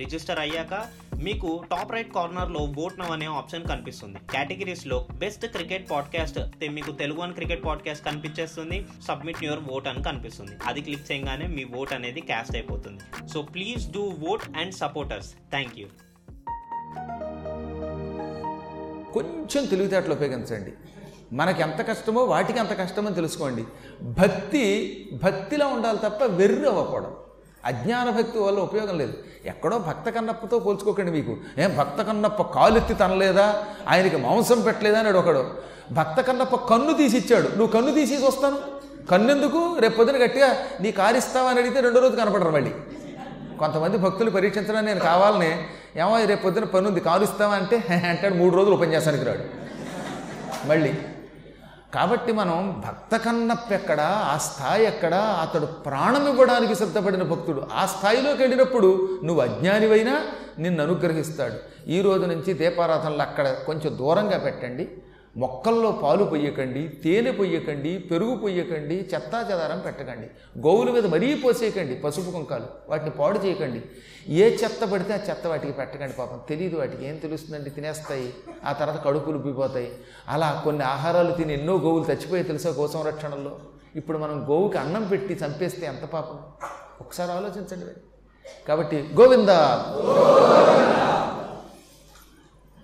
Register అయ్యాక మీకు top right కార్నర్లో ఓట్ నవ్ అనే ఆప్షన్ కనిపిస్తుంది. కేటగిరీస్లో బెస్ట్ క్రికెట్ పాడ్కాస్ట్ మీకు తెలుగు అని క్రికెట్ పాడ్కాస్ట్ కనిపించేస్తుంది. సబ్మిట్ యువర్ ఓట్ అని కనిపిస్తుంది. అది క్లిక్ చేయగానే మీ ఓట్ అనేది క్యాస్ట్ అయిపోతుంది. So please do vote and supporters thank you కొంచెం తెలివితేటలు ఉపయోగించండి. మనకి ఎంత కష్టమో వాటికి అంత కష్టమని తెలుసుకోండి. భక్తి భక్తిలో ఉండాలి తప్ప వెర్రి అవ్వకూడదు. అజ్ఞాన భక్తి వల్ల ఉపయోగం లేదు. ఎక్కడో భక్త కన్నప్పతో పోల్చుకోకండి మీకు. ఏం భక్త కన్నప్ప కాలెత్తి తనలేదా? ఆయనకి మాంసం పెట్టలేదా అని ఒకడు భక్త కన్నప్ప కన్ను తీసి ఇచ్చాడు. నువ్వు కన్ను తీసి వస్తాను. కన్నెందుకు? రేపు పొద్దున గట్టిగా నీ కారిస్తావా అని అడిగితే రెండో రోజు కనపడరు మళ్ళీ. కొంతమంది భక్తులు పరీక్షించడానికి నేను కావాలని ఏమో రేపు పొద్దున కారుస్తావా ఉంది అంటే అంటాడు. మూడు రోజులు ఉపన్యాసానికి రాడు. మళ్ళీ కాబట్టి మనం భక్త కన్నప్ప ఎక్కడ ఆ స్థాయి ఎక్కడ అతడు ప్రాణం ఇవ్వడానికి సిద్ధపడిన భక్తుడు. ఆ స్థాయిలోకి వెళ్ళినప్పుడు నువ్వు అజ్ఞానివైనా నిన్ను అనుగ్రహిస్తాడు. ఈ రోజు నుంచి దీపారాధనలు అక్కడ కొంచెం దూరంగా పెట్టండి. మొక్కల్లో పాలు పొయ్యకండి తేనె పొయ్యకండి పెరుగు పొయ్యకండి చెత్తా చెదారం పెట్టకండి. గోవుల మీద మరీ పోసేయకండి పసుపు కుంకాలు. వాటిని పాడు చేయకండి. ఏ చెత్త పడితే ఆ చెత్త వాటికి పెట్టకండి పాపం. తెలియదు వాటికి ఏం తెలుస్తుందండి? తినేస్తాయి. ఆ తర్వాత కడుపులు ఉబ్బిపోతాయి. అలా కొన్ని ఆహారాలు తిని ఎన్నో గోవులు చచ్చిపోయి తెలుసా గో సంరక్షణలో ఇప్పుడు మనం గోవుకి అన్నం పెట్టి చంపేస్తే ఎంత పాపం? ఒకసారి ఆలోచించండి కాబట్టి గోవింద!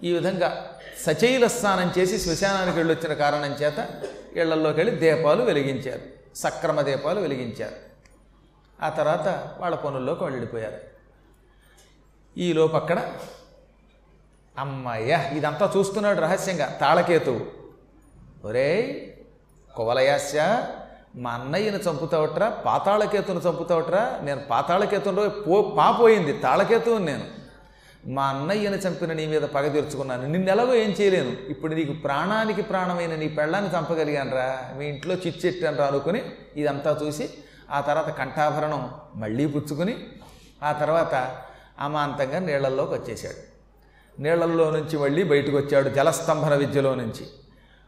ఈ విధంగా సచైల స్నానం చేసి శ్మశానానికి వెళ్ళొచ్చిన కారణం చేత ఇళ్ళలోకి వెళ్ళి దీపాలు వెలిగించారు. సక్రమ దీపాలు వెలిగించారు. ఆ తర్వాత వాళ్ళ పనుల్లోకి వెళ్ళిపోయారు. ఈలోపు అక్కడ అమ్మయ్య ఇదంతా చూస్తున్నాడు రహస్యంగా తాళకేతువు. ఒరేయ్ కువలయాస్య మా అన్నయ్యను చంపుతావట్రా పాతాళకేతును చంపుతావట్రా నేను పాతాళకేతులో పో పాపోయింది తాళకేతువుని నేను. మా అన్నయ్యను చంపిన నీ మీద పగ తీర్చుకున్నాను. నిన్నెలాగో ఏం చేయలేను. ఇప్పుడు నీకు ప్రాణానికి ప్రాణమైన నీ పెళ్ళాన్ని చంపగలిగానరా. మీ ఇంట్లో చిచ్చెట్టానరా అనుకుని ఇదంతా చూసి ఆ తర్వాత కంఠాభరణం మళ్ళీ పుచ్చుకుని ఆ తర్వాత అమాంతంగా నీళ్ళల్లోకి వచ్చేసాడు నీళ్ళల్లో నుంచి మళ్ళీ బయటకు వచ్చాడు జలస్తంభన విద్యలో నుంచి.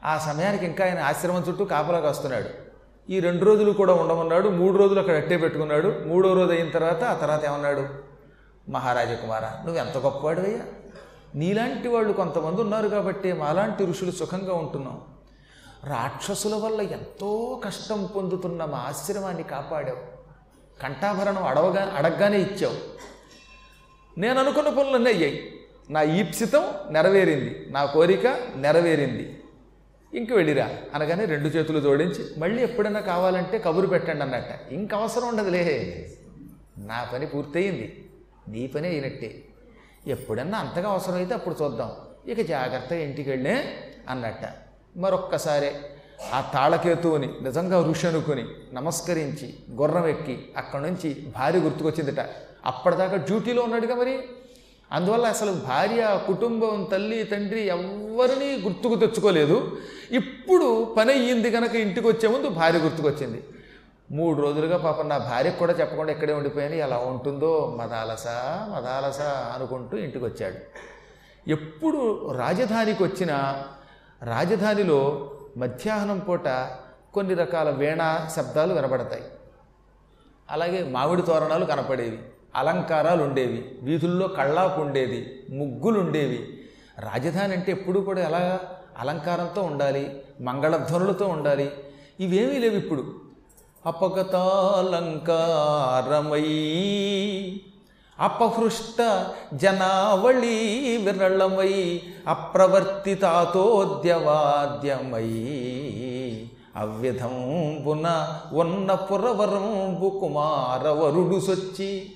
ఆ సమయానికి ఇంకా ఆయన ఆశ్రమం చుట్టూ కాపలోకి వస్తున్నాడు ఈ రెండు రోజులు కూడా ఉండమన్నాడు మూడు రోజులు అక్కడ అట్టే పెట్టుకున్నాడు మూడో రోజు అయిన తర్వాత ఆ తర్వాత ఏమన్నాడు? మహారాజ కుమార నువ్వు ఎంత గొప్పవాడివయ్యా? నీలాంటి వాళ్ళు కొంతమంది ఉన్నారు కాబట్టి మాలాంటి ఋషులు సుఖంగా ఉంటున్నాం. రాక్షసుల వల్ల ఎంతో కష్టం పొందుతున్న మా ఆశ్రమాన్ని కాపాడావు. కంఠాభరణం అడవగా అడగగానే ఇచ్చావు. నేను అనుకున్న పనులన్నీ అయ్యాయి. నా ఈప్సితం నెరవేరింది. నా కోరిక నెరవేరింది. ఇంక వెళ్ళిరా అనగానే రెండు చేతులు జోడించి మళ్ళీ ఎప్పుడైనా కావాలంటే కబురు పెట్టండి అన్నట్ట. ఇంక అవసరం ఉండదులే. నా పని పూర్తయింది. నీ పని అయినట్టే. ఎప్పుడన్నా అంతగా అవసరమైతే అప్పుడు చూద్దాం. ఇక జాగ్రత్తగా ఇంటికి వెళ్ళే అన్నట్ట. మరొక్కసారి ఆ తాళకేతువుని నిజంగా ఋషి అనుకుని నమస్కరించి గుర్రం ఎక్కి అక్కడి నుంచి భార్య గుర్తుకొచ్చిందట. అప్పటిదాకా డ్యూటీలో ఉన్నాడుగా మరి. అందువల్ల అసలు భార్య కుటుంబం తల్లి తండ్రి ఎవరిని గుర్తుకు తెచ్చుకోలేదు. ఇప్పుడు పని అయ్యింది కనుక ఇంటికి వచ్చే ముందు భార్య గుర్తుకొచ్చింది. మూడు రోజులుగా పాపం నా భార్యకు కూడా చెప్పకుండా ఇక్కడే ఉండిపోయాను. ఎలా ఉంటుందో మదాలస మదాలస అనుకుంటూ ఇంటికి వచ్చాడు ఎప్పుడు రాజధానికి వచ్చినా రాజధానిలో మధ్యాహ్నం పూట కొన్ని రకాల వీణా శబ్దాలు వినబడతాయి. అలాగే మామిడి తోరణాలు కనపడేవి అలంకారాలు ఉండేవి వీధుల్లో కళ్ళాపు ఉండేది ముగ్గులు ఉండేవి. రాజధాని అంటే ఎప్పుడు కూడా ఎలా అలంకారంతో ఉండాలి మంగళధ్వనులతో ఉండాలి ఇవేమీ లేవు ఇప్పుడు. అపగతాలంకారమై అపహృష్ట జనావళి విరళమై అప్రవర్తితాతోద్యవాద్యమై అవ్యధంబున ఉన్న పురవరంబు కుమారవరుడు సొచ్చి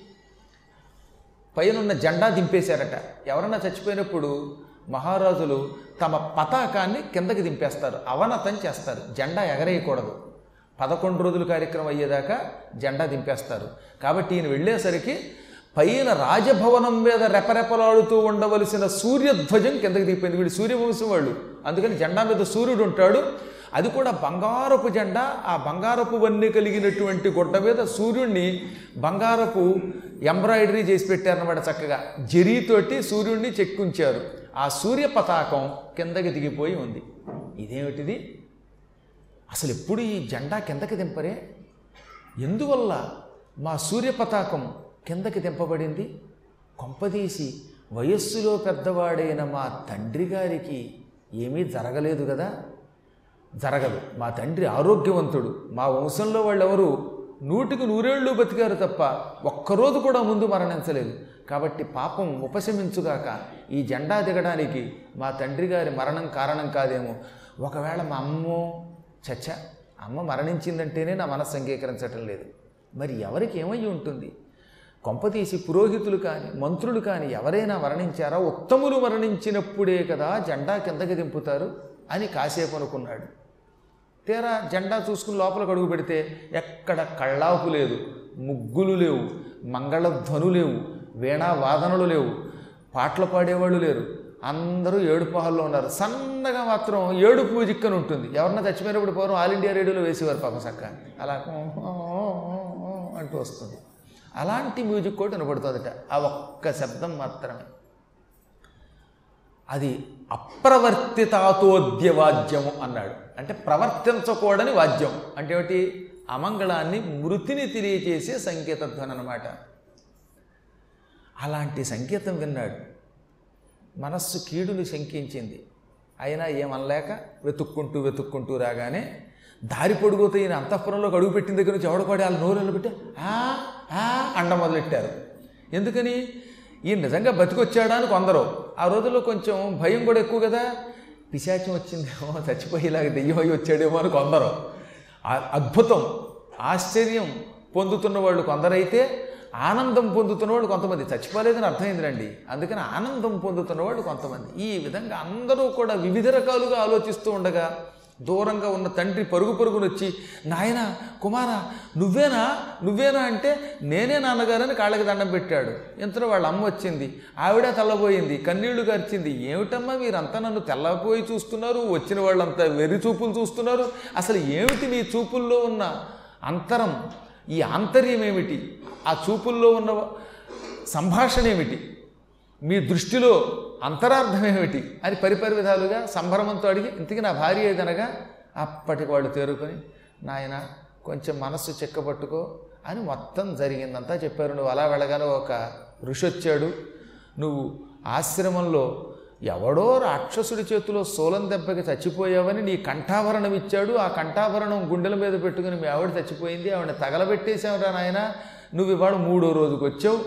పైనున్న జెండా దింపేశారట. ఎవరన్నా చచ్చిపోయినప్పుడు మహారాజులు తమ పతాకాన్ని కిందకి దింపేస్తారు అవనతం చేస్తారు జెండా ఎగరేయకూడదు. పదకొండు రోజుల కార్యక్రమం అయ్యేదాకా జెండా దింపేస్తారు. కాబట్టి ఈయన వెళ్ళేసరికి పైన రాజభవనం మీద రెపరెపలాడుతూ ఉండవలసిన సూర్యధ్వజం కిందకి దిగిపోయింది. వీడు సూర్యవంశం వాళ్ళు అందుకని జెండా మీద సూర్యుడు ఉంటాడు. అది కూడా బంగారపు జెండా. ఆ బంగారపు వన్నీ కలిగినటువంటి గుడ్డ మీద సూర్యుడిని బంగారపు ఎంబ్రాయిడరీ చేసి పెట్టారన్నమాట చక్కగా. జరీతోటి సూర్యుడిని చెక్కుంచారు. ఆ సూర్య పతాకం కిందకి దిగిపోయి ఉంది. ఇదేమిటిది? అసలు ఎప్పుడు ఈ జెండా కిందకి దింపరే? ఎందువల్ల మా సూర్యపతాకం కిందకి దింపబడింది? కొంపదీసి వయస్సులో పెద్దవాడైన మా తండ్రి గారికి ఏమీ జరగలేదు కదా జరగదు. మా తండ్రి ఆరోగ్యవంతుడు. మా వంశంలో వాళ్ళెవరు నూటికి నూరేళ్ళు బతికారు తప్ప ఒక్కరోజు కూడా ముందు మరణించలేదు. కాబట్టి పాపం ఉపశమించుగాక ఈ జెండా దిగడానికి మా తండ్రి గారి మరణం కారణం కాదేమో. ఒకవేళ మా అమ్మో చచ్చ అమ్మ మరణించిందంటేనే నా మనస్సు అంగీకరించటం లేదు. మరి ఎవరికి ఏమై ఉంటుంది? కొంపతీసి పురోహితులు కానీ మంత్రులు కానీ ఎవరైనా మరణించారా? ఉత్తములు మరణించినప్పుడే కదా జెండా కిందకి దింపుతారు అని కాసేపు అనుకున్నాడు. తీరా జెండా చూసుకుని లోపల అడుగు పెడితే ఎక్కడ కళ్ళాపు లేదు ముగ్గులు లేవు మంగళధ్వను లేవు వీణా వాదనలు లేవు పాటలు పాడేవాళ్ళు లేరు అందరూ ఏడుపు హాల్లో ఉన్నారు. సన్నగా మాత్రం ఏడుపు మ్యూజిక్ అని ఉంటుంది. ఎవరన్నా చచ్చిపోయినప్పుడు పూర్వం ఆల్ ఇండియా రేడియోలో వేసేవారు పాపం చక్క అలా అంటూ వస్తుంది. అలాంటి మ్యూజిక్ కూడా వినపడుతుందట. ఆ ఒక్క శబ్దం మాత్రమే. అది అప్రవర్తితాతోద్య వాద్యము అన్నాడు. అంటే ప్రవర్తించకూడని వాద్యం అంటే ఏమిటి? అమంగళాన్ని మృతిని తెలియచేసే సంకేత ధ్వని అనమాట అలాంటి సంకేతం విన్నాడు. మనస్సు కీడుని శంకించింది. అయినా ఏమనలేక వెతుక్కుంటూ వెతుక్కుంటూ రాగానే దారి పొడుగుతూ ఈయన అంతఃపురంలోకి అడుగుపెట్టిన దగ్గర నుంచి ఎవడపడి వాళ్ళ నోరు పెట్టి ఆ ఆ అండ మొదలెట్టారు. ఎందుకని? ఈయన నిజంగా బతికొచ్చాడా అని కొందరు. ఆ రోజుల్లో కొంచెం భయం కూడా ఎక్కువ కదా. పిశాచం వచ్చిందేమో చచ్చిపోయేలాగా దెయ్యమై వచ్చాడేమో అని కొందరు. అద్భుతం ఆశ్చర్యం పొందుతున్న వాళ్ళు కొందరైతే ఆనందం పొందుతున్న వాళ్ళు కొంతమంది. చచ్చిపోలేదని అర్థమైందిరండి. అందుకని ఆనందం పొందుతున్న వాళ్ళు కొంతమంది. ఈ విధంగా అందరూ కూడా వివిధ రకాలుగా ఆలోచిస్తూ ఉండగా దూరంగా ఉన్న తండ్రి పరుగు పరుగును వచ్చి నాయన కుమార నువ్వేనా? నువ్వేనా? అంటే నేనే నాన్నగారని కాళ్ళకి దండం పెట్టాడు. ఇంతలో వాళ్ళ అమ్మ వచ్చింది. ఆవిడ తెల్లబోయింది కన్నీళ్ళు గరిచింది. ఏమిటమ్మా మీరంతా నన్ను తెల్లపోయి చూస్తున్నారు? వచ్చిన వాళ్ళంతా వెర్రి చూపులు చూస్తున్నారు. అసలు ఏమిటి మీ చూపుల్లో ఉన్న అంతరం? ఈ ఆంతర్యం ఏమిటి? ఆ చూపుల్లో ఉన్న సంభాషణ ఏమిటి? మీ దృష్టిలో అంతరార్థం ఏమిటి? అని పరిపరి విధాలుగా సంభ్రమంతో అడిగి ఇంతకీ నా భార్య ఏదనగా? అప్పటికి వాళ్ళు తేరుకొని నాయన కొంచెం మనస్సు చెక్కపట్టుకో అని మొత్తం జరిగిందంతా చెప్పారు. నువ్వు అలా వెళ్ళగానే ఒక ఋషి వచ్చాడు నువ్వు ఆశ్రమంలో ఎవడో రాక్షసుడి చేతిలో సోలం దెబ్బకి చచ్చిపోయావని నీ కంఠాభరణం ఇచ్చాడు. ఆ కంఠాభరణం గుండెల మీద పెట్టుకుని మీ ఆవిడ చచ్చిపోయింది. ఆవిడ తగలబెట్టేశావురా నాయన. నువ్వు ఇవాళ మూడో రోజుకి వచ్చావు.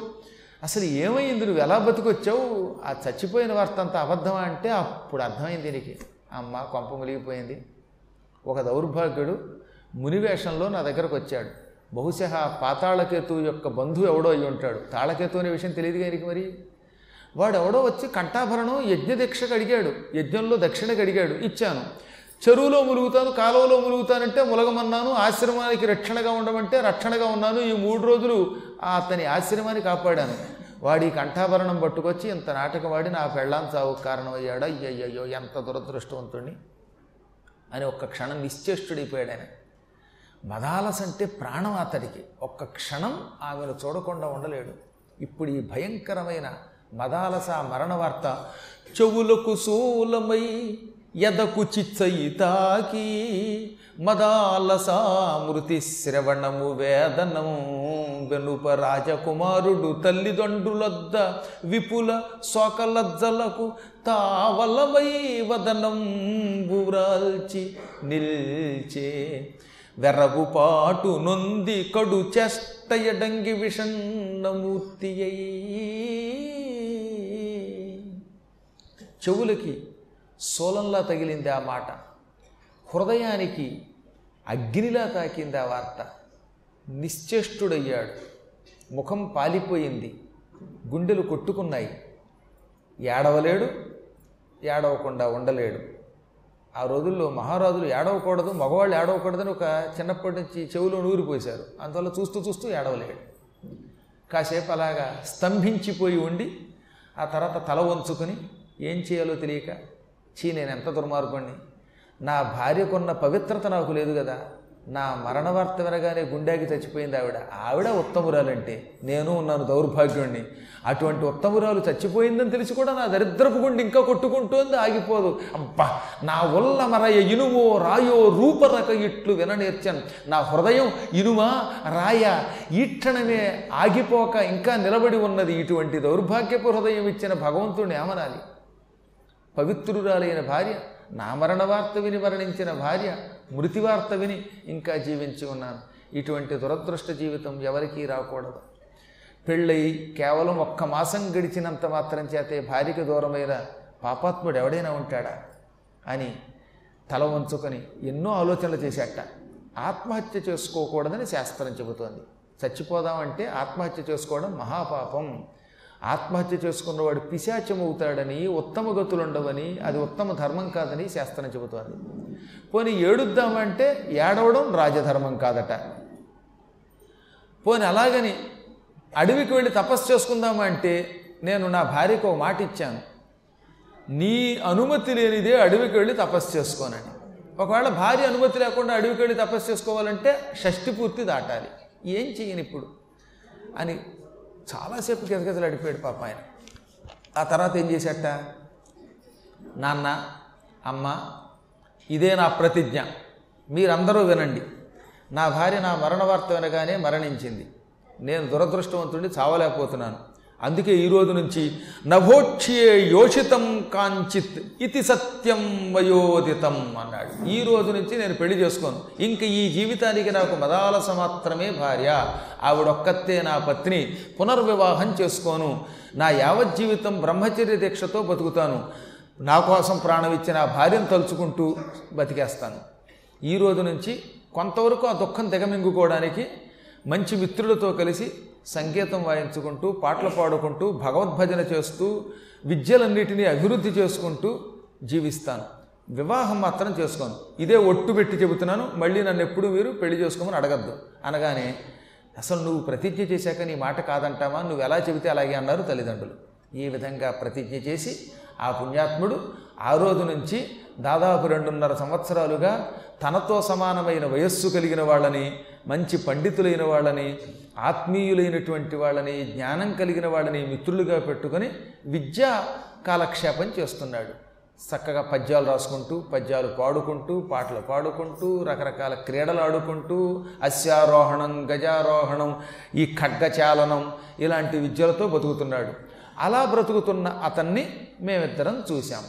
అసలు ఏమైంది? నువ్వు ఎలా బతికొచ్చావు? ఆ చచ్చిపోయిన వార్త అంత అబద్ధమా అంటే అప్పుడు అర్థమైంది దీనికి. అమ్మ కొంప మునిగిపోయింది. ఒక దౌర్భాగ్యుడు మునివేషంలో నా దగ్గరకు వచ్చాడు. బహుశా పాతాళకేతు యొక్క బంధువు ఎవడో అయి ఉంటాడు. తాళకేతు అనే విషయం తెలియదు గారికి మరి? వాడు ఎవడో వచ్చి కంఠాభరణం యజ్ఞ దీక్షకు అడిగాడు. యజ్ఞంలో దక్షిణకు అడిగాడు. ఇచ్చాను. చెరువులో ములుగుతాను కాలువలో ములుగుతానంటే ములగమన్నాను ఆశ్రమానికి రక్షణగా ఉండమంటే రక్షణగా ఉన్నాను ఈ మూడు రోజులు అతని ఆశ్రమాన్ని కాపాడాను. వాడి కంఠాభరణం పట్టుకొచ్చి ఇంత నాటకం వాడి నా పెళ్ళాం చావు కారణమయ్యాడు? అయ్యయ్యో ఎంత దురదృష్టవంతుణ్ణి. అని ఒక్క క్షణం నిశ్చేష్టుడైపోయాడు ఆయన. మదాలస అంటే ప్రాణం అతడికి. ఒక్క క్షణం ఆమెను చూడకుండా ఉండలేడు. ఇప్పుడు ఈ భయంకరమైన మదాలస మరణ వార్త చెవులకు శూలమై ఎదకు చిచ్చయి తాకి శ్రవణము వేదనము వెనుప రాజకుమారుడు తల్లిదండ్రులద్ద విపుల శోకలజ్జలకు తావలమై వదనం బురాల్చి నిల్చే. వెరగుపాటు నొంది కడు చెష్టయడంగి విషన్నమూర్తి చెవులకి సోలంలా తగిలింది ఆ మాట. హృదయానికి అగ్నిలా తాకింది ఆ వార్త. నిశ్చేష్టుడయ్యాడు. ముఖం పాలిపోయింది. గుండెలు కొట్టుకున్నాయి. ఏడవలేడు ఏడవకుండా ఉండలేడు. ఆ రోజుల్లో మహారాజులు ఏడవకూడదు మగవాళ్ళు ఏడవకూడదని ఒక చిన్నప్పటి నుంచి చెవులో నూరిపోశారు. అందువల్ల చూస్తూ చూస్తూ ఏడవలేడు. కాసేపు అలాగా స్తంభించిపోయి ఉండి ఆ తర్వాత తల వంచుకొని ఏం చేయాలో తెలియక చీ నేను ఎంత దుర్మార్గుణ్ణి? నా భార్యకున్న పవిత్రత నాకు లేదు కదా. నా మరణ వార్త వినగానే గుండెకి చచ్చిపోయింది ఆవిడ. ఆవిడ ఉత్తమురాలంటే నేను ఉన్నాను దౌర్భాగ్యుణ్ణి. అటువంటి ఉత్తమురాలు చచ్చిపోయిందని తెలిసి కూడా నా దరిద్రపు గుండె ఇంకా కొట్టుకుంటోంది ఆగిపోదు. అబ్బా నా వల్ల మరయ ఇనుమో రాయో రూపరక ఇట్లు విననేర్చాను. నా హృదయం ఇనుమా రాయ ఈ క్షణమే ఆగిపోక ఇంకా నిలబడి ఉన్నది ఇటువంటి దౌర్భాగ్యపు హృదయం ఇచ్చిన భగవంతుడిని ఏమనాలి? పవిత్రురాలైన భార్య నా మరణ వార్త విని మరణించిన భార్య మృతి వార్త విని ఇంకా జీవించి ఉన్నాను. ఇటువంటి దురదృష్ట జీవితం ఎవరికీ రాకూడదు. పెళ్ళై కేవలం ఒక్క మాసం గడిచినంత మాత్రం చేతే భార్యకి దూరమైన పాపాత్ముడు ఎవడైనా ఉంటాడా అని తల వంచుకొని ఎన్నో ఆలోచనలు చేశాట. ఆత్మహత్య చేసుకోకూడదని శాస్త్రం చెబుతోంది. చచ్చిపోదామంటే ఆత్మహత్య చేసుకోవడం మహాపాపం. ఆత్మహత్య చేసుకున్నవాడు పిశాచమవుతాడని ఉత్తమ గతులు ఉండవని అది ఉత్తమ ధర్మం కాదని శాస్త్రం చెబుతోంది. పోనీ ఏడుద్దామంటే ఏడవడం రాజధర్మం కాదట. పోనీ అలాగని అడవికి వెళ్ళి తపస్సు చేసుకుందామంటే నేను నా భార్యకు ఒక మాట ఇచ్చాను. నీ అనుమతి లేనిదే అడవికి వెళ్ళి తపస్సు చేసుకోనని. ఒకవేళ భార్య అనుమతి లేకుండా అడవికి వెళ్ళి తపస్సు చేసుకోవాలంటే షష్టి పూర్తి దాటాలి. ఏం చేయను ఇప్పుడు అని చాలాసేపు కితకితలు అడిపాడు పాప ఆయన. ఆ తర్వాత ఏం చేశాట? నాన్న అమ్మ ఇదే నా ప్రతిజ్ఞ. మీరందరూ వినండి. నా భార్య నా మరణ వార్త వినగానే మరణించింది. నేను దురదృష్టవంతుడిని చావలేకపోతున్నాను. అందుకే ఈ రోజు నుంచి నభోక్ష్యే యోషితం కాంచిత్ ఇది సత్యం వయోదితం అన్నాడు. ఈ రోజు నుంచి నేను పెళ్ళి చేసుకోను. ఇంక ఈ జీవితానికి నాకు మదాలస మాత్రమే భార్య. ఆవిడొక్కతే నా పత్ని. పునర్వివాహం చేసుకోను. నా యావజ్జీవితం బ్రహ్మచర్య దీక్షతో బతుకుతాను. నా కోసం ప్రాణం ఇచ్చిన భార్యను తలుచుకుంటూ బతికేస్తాను. ఈ రోజు నుంచి కొంతవరకు ఆ దుఃఖం దిగమింగుకోవడానికి మంచి మిత్రులతో కలిసి సంగీతం వాయించుకుంటూ పాటలు పాడుకుంటూ భగవద్భజన చేస్తూ విద్యలన్నిటినీ అభివృద్ధి చేసుకుంటూ జీవిస్తాను. వివాహం మాత్రం చేసుకోను. ఇదే ఒట్టు పెట్టి చెబుతున్నాను. మళ్ళీ నన్ను ఎప్పుడు మీరు పెళ్ళి చేసుకోమని అడగద్దు. అనగానే అసలు నువ్వు ప్రతిజ్ఞ చేశాక నీ మాట కాదంటావా? నువ్వు ఎలా చెబితే అలాగే అన్నారు తల్లిదండ్రులు. ఈ విధంగా ప్రతిజ్ఞ చేసి ఆ పుణ్యాత్ముడు ఆ రోజు నుంచి దాదాపు రెండున్నర సంవత్సరాలుగా తనతో సమానమైన వయస్సు కలిగిన వాళ్ళని మంచి పండితులైన వాళ్ళని ఆత్మీయులైనటువంటి వాళ్ళని జ్ఞానం కలిగిన వాళ్ళని మిత్రులుగా పెట్టుకొని విద్యా కాలక్షేపం చేస్తున్నాడు. చక్కగా పద్యాలు రాసుకుంటూ పద్యాలు పాడుకుంటూ పాటలు పాడుకుంటూ రకరకాల క్రీడలు ఆడుకుంటూ అశ్వారోహణం గజారోహణం ఈ ఖడ్గచాలనం ఇలాంటి విద్యలతో బతుకుతున్నాడు. అలా బ్రతుకుతున్న అతన్ని మేమిద్దరం చూసాం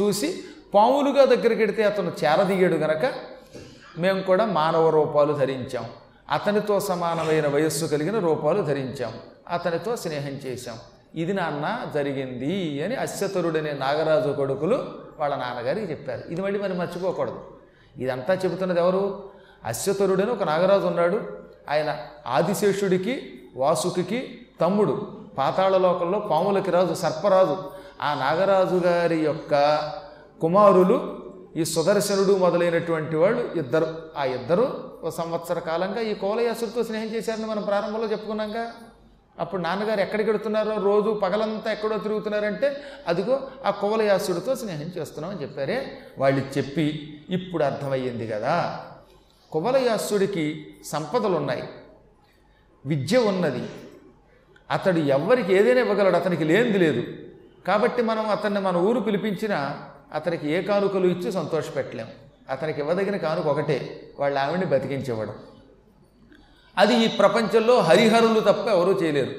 చూసి పాములుగా దగ్గరికి వెడితే అతను చేరదీయడు గనక మేము కూడా మానవ రూపాలు ధరించాం. అతనితో సమానమైన వయస్సు కలిగిన రూపాలు ధరించాం. అతనితో స్నేహం చేశాం. ఇది నాన్న జరిగింది అని అశ్వతరుడనే నాగరాజు కొడుకులు వాళ్ళ నాన్నగారికి చెప్పారు. ఇది మళ్ళీ మరి మర్చిపోకూడదు. ఇదంతా చెబుతున్నది ఎవరు? అశ్వతరుడని ఒక నాగరాజు ఉన్నాడు. ఆయన ఆదిశేషుడికి వాసుకి తమ్ముడు. పాతాళ లోకంలో పాములకి రాజు సర్పరాజు. ఆ నాగరాజు గారి యొక్క కుమారులు ఈ సుదర్శనుడు మొదలైనటువంటి వాళ్ళు ఇద్దరు. ఆ ఇద్దరు ఒక సంవత్సర కాలంగా ఈ కోలయాసుడితో స్నేహం చేశారని మనం ప్రారంభంలో చెప్పుకున్నాక అప్పుడు నాన్నగారు ఎక్కడికి వెడుతున్నారో రోజు పగలంతా ఎక్కడో తిరుగుతున్నారంటే అదిగో ఆ కోవలయాసుడితో స్నేహం చేస్తున్నామని చెప్పారే. వాళ్ళు చెప్పి ఇప్పుడు అర్థమయ్యింది కదా. కువలయాసుడికి సంపదలు ఉన్నాయి విద్య ఉన్నది. అతడు ఎవ్వరికి ఏదైనా ఇవ్వగలడు అతనికి లేనిది లేదు. కాబట్టి మనం అతన్ని మన ఊరు పిలిపించినా అతనికి ఏ కానుకలు ఇచ్చి సంతోషపెట్టలేము అతనికి ఇవ్వదగిన కానుక ఒకటే వాళ్ళ ఆవిడ్ని బతికించేవాడు. అది ఈ ప్రపంచంలో హరిహరులు తప్ప ఎవరూ చేయలేరు.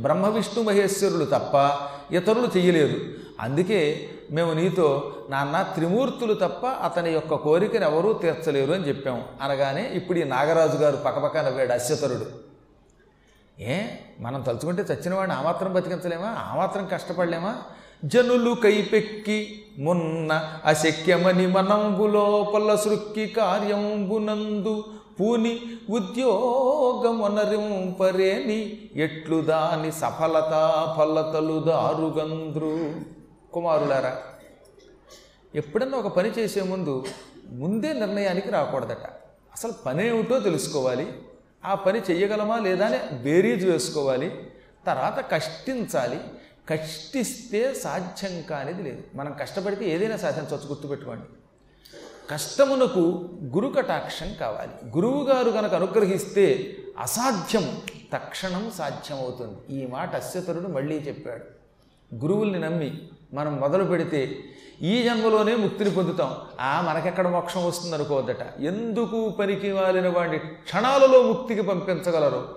బ్రహ్మ విష్ణు మహేశ్వరులు తప్ప ఇతరులు చేయలేరు. అందుకే మేము నీతో నాన్న త్రిమూర్తులు తప్ప అతని యొక్క కోరికను ఎవరూ తీర్చలేరు అని చెప్పాము అనగానే ఇప్పుడు ఈ నాగరాజు గారు పక్కపక్క నవ్వాడు అశ్వతరుడు. ఏ మనం తలుచుకుంటే చచ్చిన వాడిని ఆ మాత్రం బతికించలేమా? ఆ మాత్రం కష్టపడలేమా? జనులు కైపెక్కి మొన్న అశక్యమని మనంబు లోపల సృక్కి కార్యంబునందు పూని ఉద్యోగమునరింపరేని ఎట్లు దాని సఫలత ఫలతలు దారుగంద్రు. కుమారులారా ఎప్పుడన్నా ఒక పని చేసే ముందు ముందే నిర్ణయానికి రాకూడదట. అసలు పని ఏమిటో తెలుసుకోవాలి. ఆ పని చెయ్యగలమా లేదా అని బేరీజ్ వేసుకోవాలి. తర్వాత కష్టించాలి. కష్టిస్తే సాధ్యం కానిది లేదు. మనం కష్టపడితే ఏదైనా సాధించవచ్చు గుర్తుపెట్టుకోండి. కష్టమునకు గురు కటాక్షం కావాలి. గురువు గారు కనుక అనుగ్రహిస్తే అసాధ్యం తక్షణం సాధ్యమవుతుంది. ఈ మాట అశ్వతరుడు మళ్ళీ చెప్పాడు. గురువుల్ని నమ్మి మనం మొదలు పెడితే ఈ జన్మలోనే ముక్తిని పొందుతాం. ఆ మనకెక్కడ మోక్షం వస్తుంది అనుకోవద్దట. ఎందుకు పనికి వాలిన వాడిని క్షణాలలో ముక్తికి పంపించగలరు?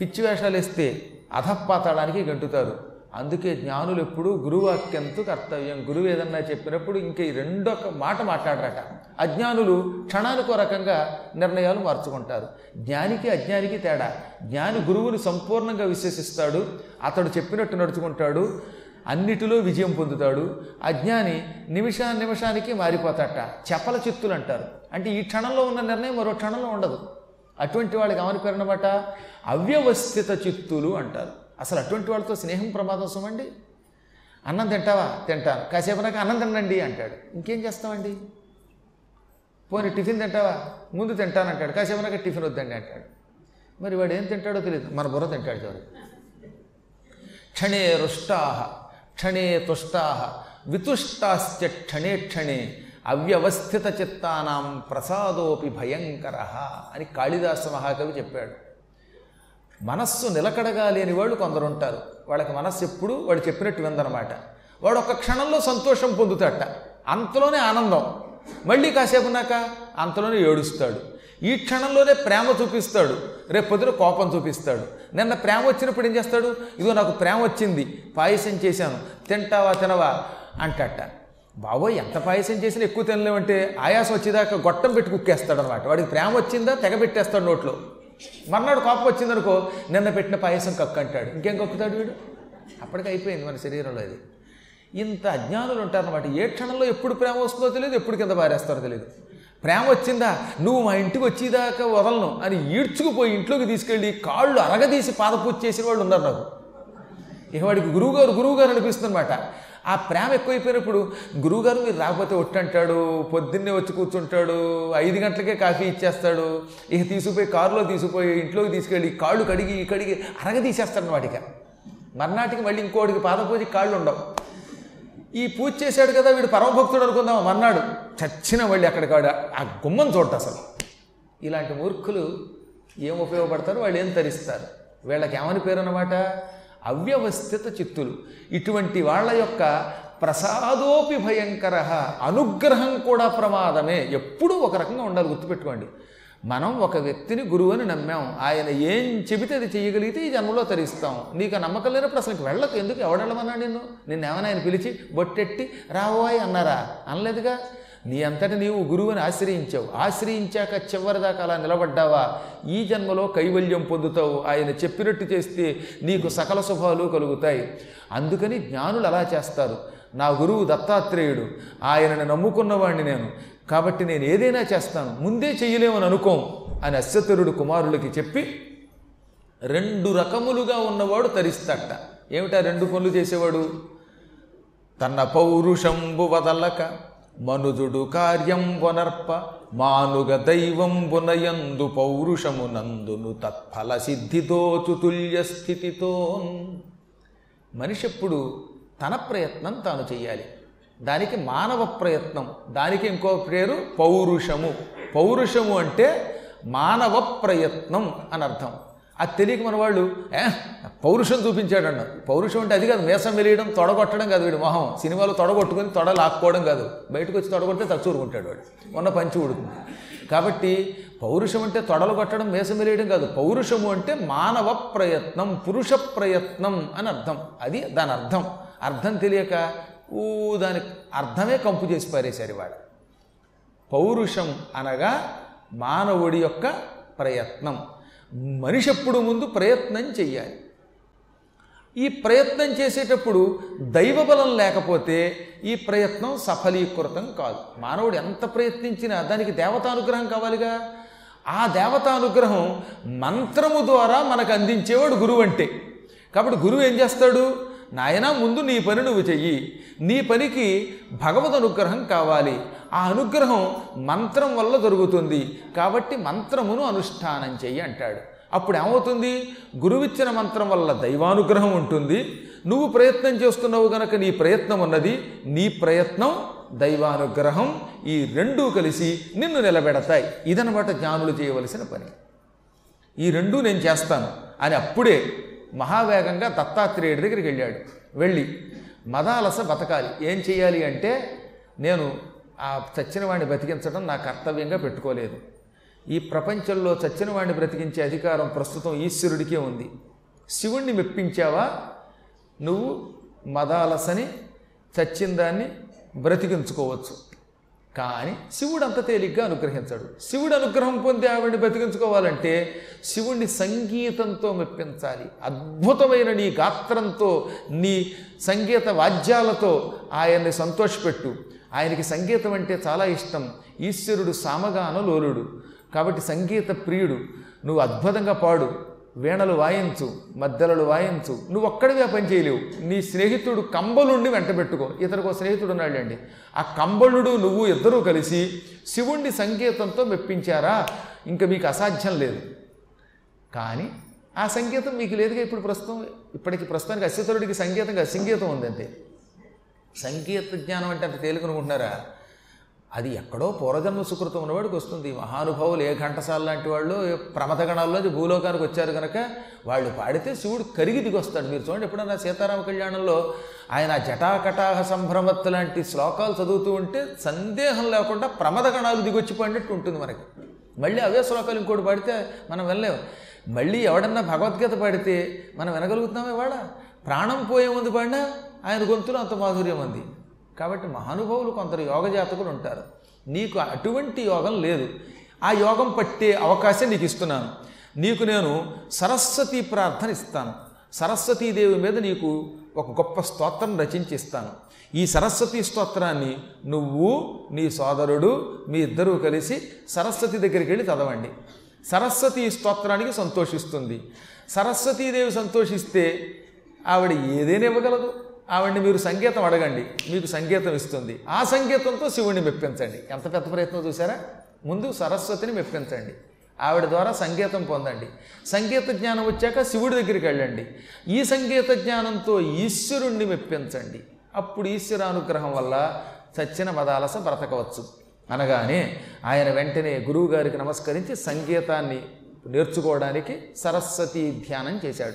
పిచ్చి వేషాలు వేస్తే అధపాతాళానికి గంటుతారు. అందుకే జ్ఞానులు ఎప్పుడూ గురువాక్యంతో కర్తవ్యం. గురువు ఏదన్నా చెప్పినప్పుడు ఇంక ఈ రెండొక మాట మాట్లాడరట. అజ్ఞానులు క్షణానికో రకంగా నిర్ణయాలు మార్చుకుంటారు. జ్ఞానికి అజ్ఞానికి తేడా. జ్ఞాని గురువుని సంపూర్ణంగా విశ్వసిస్తాడు. అతడు చెప్పినట్టు నడుచుకుంటాడు. అన్నిటిలో విజయం పొందుతాడు. అజ్ఞాని నిమిషా నిమిషానికి మారిపోతాట. చపల చిత్తులు అంటారు. అంటే ఈ క్షణంలో ఉన్న నిర్ణయం మరో క్షణంలో ఉండదు. అటువంటి వాళ్ళకి ఏమని పేరనమాట అవ్యవస్థిత చిత్తులు అంటారు. అసలు అటువంటి వాళ్ళతో స్నేహం ప్రమాదం సుమండి? అన్నం తింటావా? తింటాను. కాసేపు నాకు అన్నం తినండి అంటాడు. ఇంకేం చేస్తామండి? పోనీ టిఫిన్ తింటావా? ముందు తింటానంటాడు కాసేపు నాకు టిఫిన్ వద్దండి అంటాడు. మరి వాడు ఏం తింటాడో తెలియదు మన బుర్ర తింటాడు చివరికి క్షణే రుష్టాహ క్షణే తుష్టాహ వితుష్టాశ్చ క్షణే క్షణే అవ్యవస్థిత చిత్తానాం ప్రసాదోపి భయంకర అని కాళిదాస మహాకవి చెప్పాడు. మనస్సు నిలకడగా లేని వాళ్ళు కొందరు ఉంటారు వాళ్ళకి మనస్సు ఎప్పుడు వాడు చెప్పినట్టు విందనమాట. వాడు ఒక క్షణంలో సంతోషం పొందుతాట అంతలోనే ఆనందం. మళ్ళీ కాసేపు ఉన్నాక అంతలోనే ఏడుస్తాడు. ఈ క్షణంలోనే ప్రేమ చూపిస్తాడు. రేపు పొద్దున కోపం చూపిస్తాడు. నిన్న ప్రేమ వచ్చినప్పుడు ఏం చేస్తాడు? ఇదో నాకు ప్రేమ వచ్చింది. పాయసం చేశాను. తింటావా తినవా? అంటట. బాబోయ్ ఎంత పాయసం చేసినా ఎక్కువ తినలేమంటే ఆయాసం వచ్చేదాకా గొట్టం పెట్టి కుక్కేస్తాడు అనమాట వాడికి ప్రేమ వచ్చిందా? తెగ పెట్టేస్తాడు నోట్లో. మర్నాడు కోపం వచ్చిందనుకో నిన్న పెట్టిన పాయసం కక్కు అంటాడు. ఇంకేం కక్కుతాడు వీడు? అప్పటికి అయిపోయింది మన శరీరంలో అది. ఇంత అజ్ఞానులు ఉంటారన్నమాట. ఏ క్షణంలో ఎప్పుడు ప్రేమ వస్తుందో తెలియదు ఎప్పుడు కింద పారేస్తారో తెలియదు ప్రేమ వచ్చిందా? నువ్వు మా ఇంటికి వచ్చేదాకా వదలను అని ఈడ్చుకుపోయి ఇంట్లోకి తీసుకెళ్ళి కాళ్ళు అరగదీసి పాదపూజ చేసిన వాళ్ళు ఉన్నారు నాకు. ఇక వాడికి గురువుగారు గురువుగారు అనిపిస్తుందన్నమాట. ఆ ప్రేమ ఎక్కువైపోయినప్పుడు గురువుగారు మీరు రాకపోతే ఒట్టంటాడు పొద్దున్నే వచ్చి కూర్చుంటాడు ఐదు గంటలకే కాఫీ ఇచ్చేస్తాడు ఇక తీసుకుపోయి కారులో తీసుకుపోయి ఇంట్లోకి తీసుకెళ్ళి కాళ్ళు కడిగి కడిగి అరగ తీసేస్తాడు వాడికి మర్నాటికి మళ్ళీ ఇంకోటికి పాదపూజకి కాళ్ళు ఉండవు. ఈ పూజ చేశాడు కదా వీడు పరమభక్తుడు అనుకుందాం మర్నాడు చచ్చిన మళ్ళీ అక్కడికి ఆ గుమ్మం చూడట అసలు. ఇలాంటి మూర్ఖులు ఏం ఉపయోగపడతారు? వాళ్ళు ఏం తరిస్తారు? వీళ్ళకి ఏమని పేరు అన్నమాట? అవ్యవస్థిత చిత్తులు. ఇటువంటి వాళ్ళ యొక్క ప్రసాదోపి భయంకర అనుగ్రహం కూడా ప్రమాదమే. ఎప్పుడూ ఒక రకంగా ఉండాలి గుర్తుపెట్టుకోండి. మనం ఒక వ్యక్తిని గురువు అని నమ్మాం. ఆయన ఏం చెబితే అది చేయగలిగితే ఈ జన్మలో తరిస్తాం. నీకు నమ్మకం లేనప్పుడు అసలు వెళ్ళకు. ఎందుకు? ఎవడెళ్ళమన్నా నిన్ను నిన్న? ఏమైనా ఆయన పిలిచి బొట్టెట్టి రావోయ్ అన్నారా? అనలేదుగా? నీ అంతటి నీవు గురువుని ఆశ్రయించావు. ఆశ్రయించాక చివరిదాకా అలా నిలబడ్డావా? ఈ జన్మలో కైవల్యం పొందుతావు. ఆయన చెప్పినట్టు చేస్తే నీకు సకల శుభాలు కలుగుతాయి. అందుకని జ్ఞానులు అలా చేస్తారు. నా గురువు దత్తాత్రేయుడు. ఆయనను నమ్ముకున్నవాడిని నేను. కాబట్టి నేను ఏదైనా చేస్తాను. ముందే చెయ్యలేమని అనుకోం అని అశ్వతరుడు కుమారులకి చెప్పి రెండు రకములుగా ఉన్నవాడు తరిస్తాట. ఏమిటా రెండు పనులు చేసేవాడు? తన పౌరుషంబు వదలక మనుజుడు కార్యం వనర్ప మానుగ దైవం బునయందు పౌరుషమునందును తత్ఫల సిద్ధితో చుతుల్య స్థితితో. మనిషి ఎప్పుడు తన ప్రయత్నం తాను చేయాలి దానికి మానవ ప్రయత్నం దానికి ఇంకో పేరు పౌరుషము. పౌరుషము అంటే మానవ ప్రయత్నం అని అర్థం అది తెలియక మన వాళ్ళు ఏ పౌరుషం చూపించాడన్న. పౌరుషం అంటే అది కాదు మేసం వెలియడం తొడగొట్టడం కాదు వీడు మొహం. సినిమాలో తొడగొట్టుకుని తొడ లాక్కోవడం కాదు. బయటకు వచ్చి తొడగొడితే తచ్చూరుకుంటాడు వాడు. ఉన్న పంచి ఉడుతుంది కాబట్టి పౌరుషం అంటే తొడలు కొట్టడం మేసం వెలియడం కాదు. పౌరుషము అంటే మానవ ప్రయత్నం పురుష ప్రయత్నం అని అర్థం. అది దాని అర్థం. అర్థం తెలియక ఊ దాని అర్థమే కంపు చేసి పారేశారు వాడు. పౌరుషం అనగా మానవుడి యొక్క ప్రయత్నం. మనిషి ఎప్పుడు ముందు ప్రయత్నం చెయ్యాలి. ఈ ప్రయత్నం చేసేటప్పుడు దైవబలం లేకపోతే ఈ ప్రయత్నం సఫలీకృతం కాదు. మానవుడు ఎంత ప్రయత్నించినా దానికి దేవతానుగ్రహం కావాలిగా? ఆ దేవతానుగ్రహం మంత్రము ద్వారా మనకు అందించేవాడు గురువు అంటే. కాబట్టి గురువు ఏం చేస్తాడు? నాయనా ముందు నీ పని నువ్వు చెయ్యి. నీ పనికి భగవద్ అనుగ్రహం కావాలి. ఆ అనుగ్రహం మంత్రం వల్ల దొరుకుతుంది. కాబట్టి మంత్రమును అనుష్ఠానం చెయ్యి అంటాడు. అప్పుడు ఏమవుతుంది? గురువిచ్చిన మంత్రం వల్ల దైవానుగ్రహం ఉంటుంది. నువ్వు ప్రయత్నం చేస్తున్నావు గనక నీ ప్రయత్నం ఉన్నది నీ ప్రయత్నం దైవానుగ్రహం ఈ రెండూ కలిసి నిన్ను నిలబెడతాయి. ఇదనమాట జ్ఞానులు చేయవలసిన పని. ఈ రెండూ నేను చేస్తాను. అని అప్పుడే మహావేగంగా దత్తాత్రేయుడి దగ్గరికి వెళ్ళాడు. వెళ్ళి మదాలస బతకాలి. ఏం చేయాలి అంటే నేను ఆ చచ్చిన వాడిని బ్రతికించడం నా కర్తవ్యంగా పెట్టుకోలేదు. ఈ ప్రపంచంలో చచ్చిన వాడిని బ్రతికించే అధికారం ప్రస్తుతం ఈశ్వరుడికే ఉంది. శివుణ్ణి మెప్పించావా? నువ్వు మదాలసని చచ్చిన దాన్ని బ్రతికించుకోవచ్చు. కానీ శివుడు అంత తేలిగ్గా అనుగ్రహించాడు. శివుడు అనుగ్రహం పొంది ఆవిడని బ్రతికించుకోవాలంటే శివుణ్ణి సంగీతంతో మెప్పించాలి. అద్భుతమైన నీ గాత్రంతో నీ సంగీత వాద్యాలతో ఆయన్ని సంతోషపెట్టు. ఆయనకి సంగీతం అంటే చాలా ఇష్టం. ఈశ్వరుడు సామగాన లోలుడు. కాబట్టి సంగీత ప్రియుడు నువ్వు అద్భుతంగా పాడు. వీణలు వాయించు మద్దెలలు వాయించు. నువ్వు ఒక్కడివే పని చేయలేవు. నీ స్నేహితుడు కంబలుండి వెంట పెట్టుకో ఇతనికి స్నేహితుడు ఉన్నాడండి. ఆ కంబలుడు నువ్వు ఇద్దరూ కలిసి శివుణ్ణి సంగీతంతో మెప్పించారా? ఇంకా మీకు అసాధ్యం లేదు. కానీ ఆ సంగీతం మీకు లేదుగా ఇప్పుడు ప్రస్తుతం? ఇప్పటికి ప్రస్తుతానికి అశ్వతరుడికి సంగీతంగా సంగీతం ఉందంతే. సంగీత జ్ఞానం అంటే అంత తేలికనుకుంటున్నారా? అది ఎక్కడో పూర్వజన్మ సుకృతం ఉన్నవాడికి వస్తుంది. మహానుభావులు ఏ ఘంటసాల లాంటి వాళ్ళు ప్రమథగణాల్లో భూలోకానికి వచ్చారు కనుక వాళ్ళు పాడితే శివుడు కరిగి దిగొస్తాడు. మీరు చూడండి ఎప్పుడన్నా సీతారామ కళ్యాణంలో ఆయన జటాకటాహ సంభ్రమత్ లాంటి శ్లోకాలు చదువుతూ ఉంటే సందేహం లేకుండా ప్రమదగణాలు దిగొచ్చి పడినట్టు ఉంటుంది మనకి. మళ్ళీ అవే శ్లోకాలు ఇంకోటి పాడితే మనం వెళ్ళలేము మళ్ళీ ఎవడన్నా భగవద్గీత పాడితే మనం వినగలుగుతున్నామే వాడా ప్రాణం పోయే ముందు పాడినా ఆయన గొంతులో అంత మాధుర్యం ఉంది. కాబట్టి మహానుభావులు కొందరు యోగ జాతకులు ఉంటారు. నీకు అటువంటి యోగం లేదు. ఆ యోగం పట్టే అవకాశం నీకు ఇస్తున్నాను. నీకు నేను సరస్వతి ప్రార్థన ఇస్తాను. సరస్వతీదేవి మీద నీకు ఒక గొప్ప స్తోత్రం రచించి ఇస్తాను ఈ సరస్వతి స్తోత్రాన్ని నువ్వు నీ సోదరుడు మీ ఇద్దరూ కలిసి సరస్వతి దగ్గరికి వెళ్ళి చదవండి. సరస్వతి స్తోత్రానికి సంతోషిస్తుంది. సరస్వతీదేవి సంతోషిస్తే ఆవిడ ఏదైనా ఇవ్వగలదు. ఆవిడ్ని మీరు సంగీతం అడగండి. మీకు సంగీతం ఇస్తుంది. ఆ సంగీతంతో శివుణ్ణి మెప్పించండి. ఎంత పెద్ద ప్రయత్నం చూసారా? ముందు సరస్వతిని మెప్పించండి. ఆవిడ ద్వారా సంగీతం పొందండి. సంగీత జ్ఞానం వచ్చాక శివుడి దగ్గరికి వెళ్ళండి. ఈ సంగీత జ్ఞానంతో ఈశ్వరుణ్ణి మెప్పించండి. అప్పుడు ఈశ్వరానుగ్రహం వల్ల చచ్చిన మదాలస బ్రతకవచ్చు. అనగానే ఆయన వెంటనే గురువుగారికి నమస్కరించి సంగీతాన్ని నేర్చుకోవడానికి సరస్వతి ధ్యానం చేశాడు.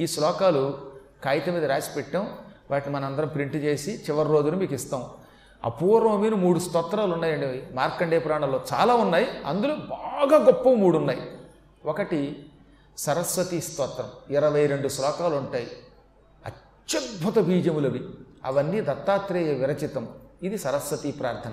ఈ శ్లోకాలు కాగితం మీద రాసి పెట్టాం. వాటిని మనందరం ప్రింట్ చేసి చివరి రోజున మీకు ఇస్తాం. అపూర్వమైన మూడు స్తోత్రాలు ఉన్నాయండి మార్కండే పురాణంలో చాలా ఉన్నాయి. అందులో బాగా గొప్ప మూడు ఉన్నాయి. ఒకటి సరస్వతి స్తోత్రం. ఇరవై రెండు శ్లోకాలు ఉంటాయి. అత్యద్భుత బీజములవి అవన్నీ దత్తాత్రేయ విరచితం. ఇది సరస్వతి ప్రార్థన.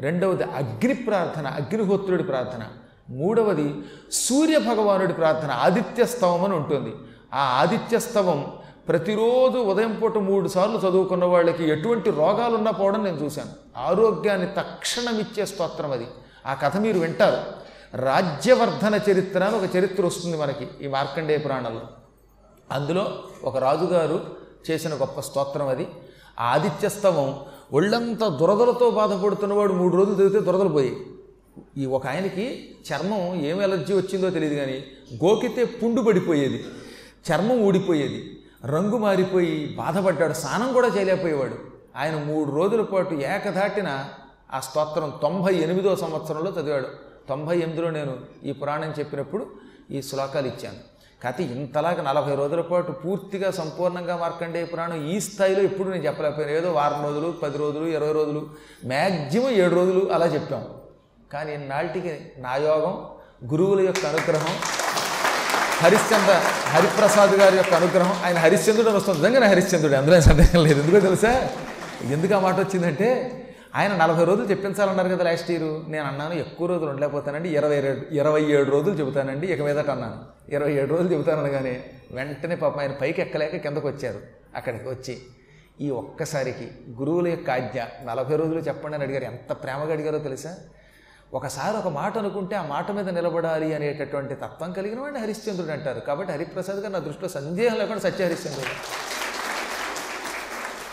రెండవది అగ్ని ప్రార్థన అగ్నిహోత్రుడి ప్రార్థన. మూడవది సూర్య భగవానుడి ప్రార్థన ఆదిత్య స్తవం అని ఉంటుంది. ఆ ఆదిత్య స్తవం ప్రతిరోజు ఉదయం పూట మూడు సార్లు చదువుకున్న వాళ్ళకి ఎటువంటి రోగాలున్నా పోవడం నేను చూశాను. ఆరోగ్యాన్ని తక్షణం ఇచ్చే స్తోత్రం అది. ఆ కథ మీరు వింటారు. రాజ్యవర్ధన చరిత్ర అని ఒక చరిత్ర వస్తుంది మనకి ఈ మార్కండేయ పురాణంలో. అందులో ఒక రాజుగారు చేసిన గొప్ప స్తోత్రం అది. ఆ ఆదిత్యస్తవం ఒళ్ళంతా దురదలతో బాధపడుతున్నవాడు మూడు రోజులు చదివితే దురదలు పోయి ఈ ఒక ఆయనకి చర్మం ఏం ఎలర్జీ వచ్చిందో తెలియదు కానీ గోకితే పుండు పడిపోయేది. చర్మం ఊడిపోయేది. రంగు మారిపోయి బాధపడ్డాడు స్నానం కూడా చేయలేకపోయేవాడు. ఆయన మూడు రోజుల పాటు ఏకధాటిన ఆ స్తోత్రం తొంభై ఎనిమిదో సంవత్సరంలో చదివాడు. తొంభై ఎనిమిదిలో నేను ఈ పురాణం చెప్పినప్పుడు ఈ శ్లోకాలు ఇచ్చాను. కాకపోతే ఇంతలాగా నలభై రోజుల పాటు పూర్తిగా సంపూర్ణంగా మార్కండే పురాణం ఈ స్థాయిలో ఎప్పుడు నేను చెప్పలేకపోయాను. ఏదో వారం రోజులు పది రోజులు ఇరవై రోజులు మ్యాక్సిమం ఏడు రోజులు అలా చెప్పాం. కానీ నాటికి నా యోగం గురువుల యొక్క అనుగ్రహం హరిశ్చంద్ర హరిప్రసాద్ గారి యొక్క అనుగ్రహం. ఆయన హరిశ్చంద్రుడు అని వస్తుంది. నిజంగానే హరిశ్చంద్రుడు. అందులో సందేహం లేదు. ఎందుకో తెలుసా? ఎందుకు ఆ మాట వచ్చిందంటే ఆయన నలభై రోజులు చెప్పించాలన్నారు కదా లాస్ట్ ఇయర్ నేను అన్నాను ఎక్కువ రోజులు ఉండలేకపోతానండి. ఇరవై రెండు ఇరవై ఏడు రోజులు చెబుతానండి. ఇక మీదట అన్నాను. ఇరవై ఏడు రోజులు చెబుతాను కానీ వెంటనే పాపం ఆయన పైకి ఎక్కలేక కిందకు వచ్చారు. అక్కడికి వచ్చి ఈ ఒక్కసారికి గురువుల యొక్క ఆజ్ఞ నలభై రోజులు చెప్పండి అని అడిగారు. ఎంత ప్రేమగా అడిగారో తెలుసా? ఒకసారి ఒక మాట అనుకుంటే ఆ మాట మీద నిలబడాలి అనేటటువంటి తత్వం కలిగిన వాడిని హరిశ్చంద్రుడు అంటారు. కాబట్టి హరిప్రసాద్ గారు నా దృష్టిలో సందేహం లేకుండా సత్య హరిశ్చంద్రుడు.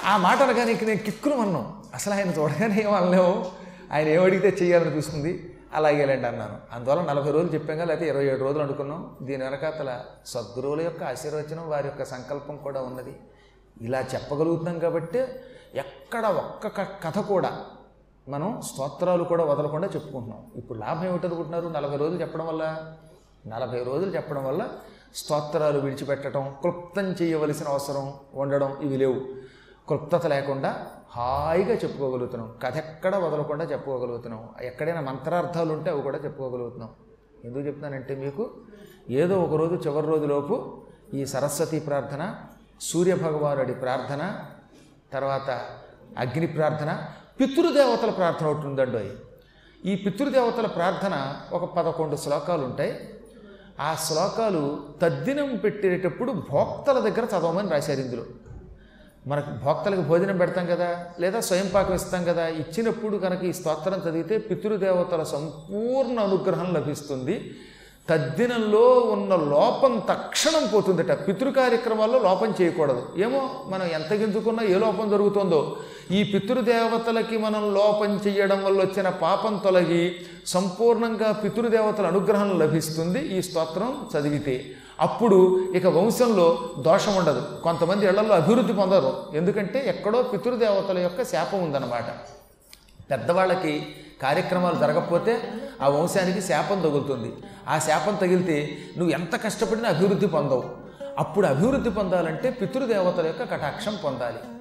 ఆ మాట అనగానే నేను కిక్కులు అన్నాం అసలు ఆయన చూడగానే ఏం ఆయన ఏమడిగితే అడిగితే చేయాలనిపిస్తుంది అలాగేలేండి అన్నాను. అందువల్ల నలభై రోజులు చెప్పాం లేకపోతే ఇరవై ఏడు రోజులు అనుకున్నాం. దీని వెనకాతల సద్గురువుల యొక్క ఆశీర్వచనం వారి యొక్క సంకల్పం కూడా ఉన్నది. ఇలా చెప్పగలుగుతున్నాం కాబట్టి ఎక్కడ ఒక్క క- కథ కూడా మనం స్తోత్రాలు కూడా వదలకుండా చెప్పుకుంటున్నాం. ఇప్పుడు లాభం ఏమిటనుకుంటున్నారు నలభై రోజులు చెప్పడం వల్ల? నలభై రోజులు చెప్పడం వల్ల స్తోత్రాలు విడిచిపెట్టడం క్లుప్తం చేయవలసిన అవసరం ఉండడం ఇవి లేవు. క్లుప్తత లేకుండా హాయిగా చెప్పుకోగలుగుతున్నాం. కథ ఎక్కడ వదలకుండా చెప్పుకోగలుగుతున్నాం. ఎక్కడైనా మంత్రార్థాలు ఉంటే అవి కూడా చెప్పుకోగలుగుతున్నాం. ఎందుకు చెప్తున్నానంటే మీకు ఏదో ఒక రోజు చివరి రోజులోపు ఈ సరస్వతి ప్రార్థన సూర్యభగవానుడి ప్రార్థన తర్వాత అగ్ని ప్రార్థన పితృదేవతల ప్రార్థన ఒకటి ఉందండి ఈ పితృదేవతల ప్రార్థన ఒక పదకొండు శ్లోకాలు ఉంటాయి. ఆ శ్లోకాలు తద్దినం పెట్టేటప్పుడు భోక్తల దగ్గర చదవమని రాశారు ఇందులో. మనకు భోక్తలకు భోజనం పెడతాం కదా లేదా స్వయంపాకం ఇస్తాం కదా ఇచ్చినప్పుడు కనుక ఈ స్తోత్రం చదివితే పితృదేవతల సంపూర్ణ అనుగ్రహం లభిస్తుంది. తద్దినంలో ఉన్న లోపం తక్షణం పోతుందట. పితృ కార్యక్రమాల్లో లోపం చేయకూడదు. ఏమో మనం ఎంత గింజుకున్నా ఏ లోపం జరుగుతుందో ఈ పితృదేవతలకి మనం లోపం చేయడం వల్ల వచ్చిన పాపం తొలగి సంపూర్ణంగా పితృదేవతల అనుగ్రహం లభిస్తుంది ఈ స్తోత్రం చదివితే. అప్పుడు ఇక వంశంలో దోషం ఉండదు. కొంతమంది ఇళ్ళలో అభివృద్ధి పొందరు. ఎందుకంటే ఎక్కడో పితృదేవతల యొక్క శాపం ఉందన్నమాట. పెద్దవాళ్ళకి కార్యక్రమాలు జరగకపోతే ఆ వంశానికి శాపం తగులుతుంది. ఆ శాపం తగిలితే నువ్వు ఎంత కష్టపడినా అభివృద్ధి పొందవు. అప్పుడు అభివృద్ధి పొందాలంటే పితృదేవతల యొక్క కటాక్షం పొందాలి.